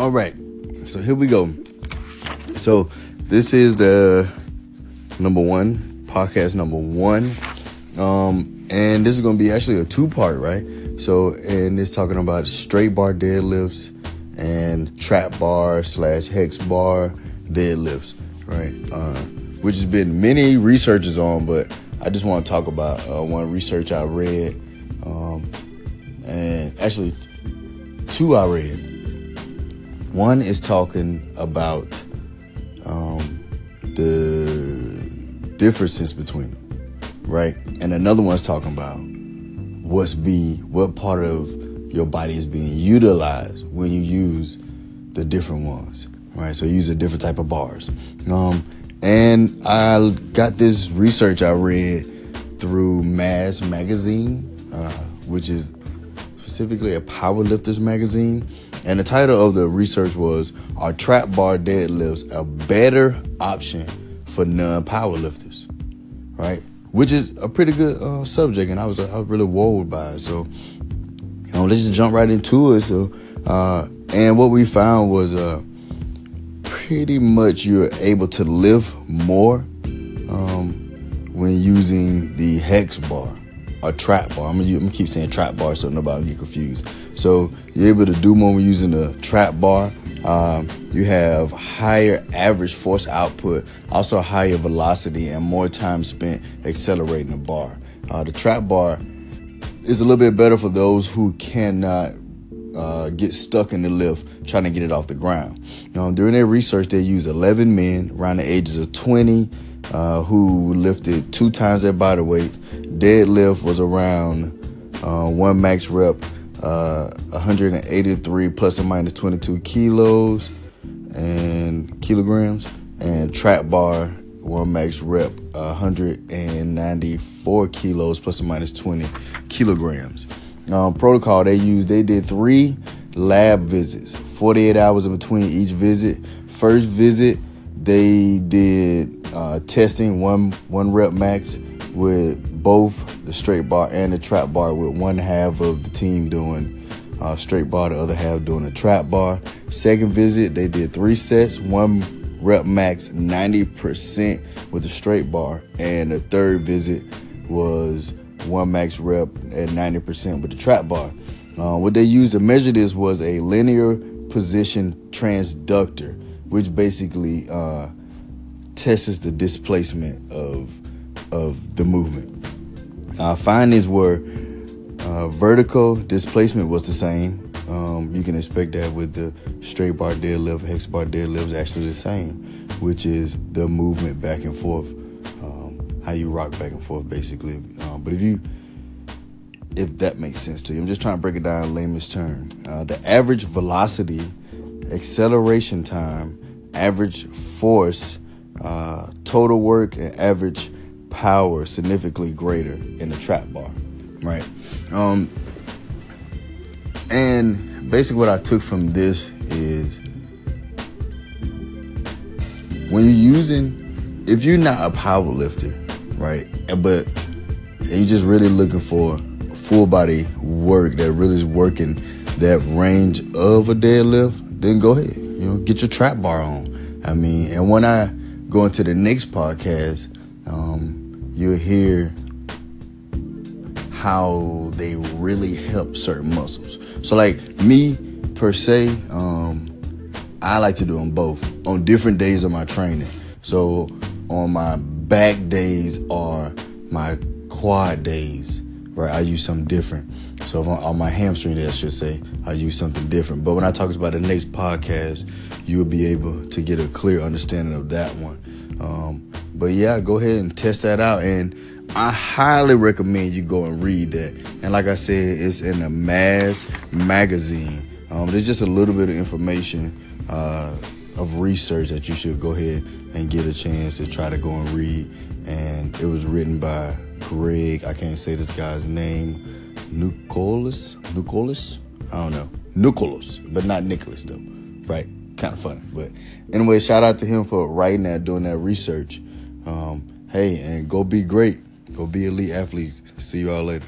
All right. So here we go. So this is the number one podcast number one. Um, and this is going to be actually a two part, right? So, and it's talking about straight bar deadlifts and trap bar slash hex bar deadlifts, right? Uh, which has been many researches on, but I just want to talk about uh, one research I read, um, and actually two I read. One is talking about um, the differences between them, right? And another one's talking about what's be what part of your body is being utilized when you use the different ones, right? So use a different type of bars. Um, and I got this research I read through Mass Magazine, uh, which is specifically a powerlifters magazine. And the title of the research was Are trap bar deadlifts a better option for non powerlifters? Right? Which is a pretty good uh, subject, and I was, I was really wowed by it. So, you know, let's just jump right into it. So, uh, and what we found was uh, pretty much you're able to lift more um, when using the hex bar or trap bar. I'm gonna, I'm gonna keep saying trap bar so nobody get confused. So you're able to do more when using the trap bar. Um, you have higher average force output, also higher velocity, and more time spent accelerating the bar. Uh, the trap bar is a little bit better for those who cannot uh, get stuck in the lift trying to get it off the ground. Um, during their research, they used 11 men around the ages of 20 uh, who lifted two times their body weight. Deadlift was around uh, one max rep, uh, 183 plus or minus 22 kilos and kilograms, and trap bar one max rep, 194 kilos plus or minus 20 kilograms. Um, protocol they used, they did three lab visits, 48 hours in between each visit. First visit, they did uh, testing one one rep max with both the straight bar and the trap bar, with one half of the team doing uh, straight bar, the other half doing the trap bar. Second visit, they did three sets, one rep max 90% with the straight bar, and the third visit was one max rep at 90% with the trap bar. Uh, what they used to measure this was a linear position transducer, which basically uh, tests the displacement of of the movement. Uh, findings were uh, vertical displacement was the same. Um, you can expect that with the straight bar deadlift, hex bar deadlift is actually the same, which is the movement back and forth, um, how you rock back and forth, basically. Um, but if you if that makes sense to you. I'm just trying to break it down in layman's term. Uh, the average velocity, acceleration time, average force, uh, total work, and average power significantly greater in the trap bar, right? Um, and basically, what I took from this is when you're using, if you're not a power lifter, right, but and you're just really looking for full body work that really is working that range of a deadlift, then go ahead. You know, get your trap bar on. I mean, and when I go into the next podcast, um, you'll hear how they really help certain muscles. So, like me per se, um, I like to do them both on different days of my training. So, on my back days or my quad days, right? I use something different. So on, my hamstring I should say, I use something different. But when I talk about the next podcast, you'll be able to get a clear understanding of that one. Um, but yeah, go ahead and test that out. And I highly recommend you go and read that. And like I said, it's in the Mass magazine. Um, there's just a little bit of information uh, of research that you should go ahead and get a chance to try to go and read. And it was written by Greg, I can't say this guy's name, Nicholas, Nicholas, I don't know, Nicholas, but not Nicholas though, right? Kind of funny, but anyway, shout out to him for writing that, doing that research. Um, hey, and go be great, go be elite athletes. See you all later.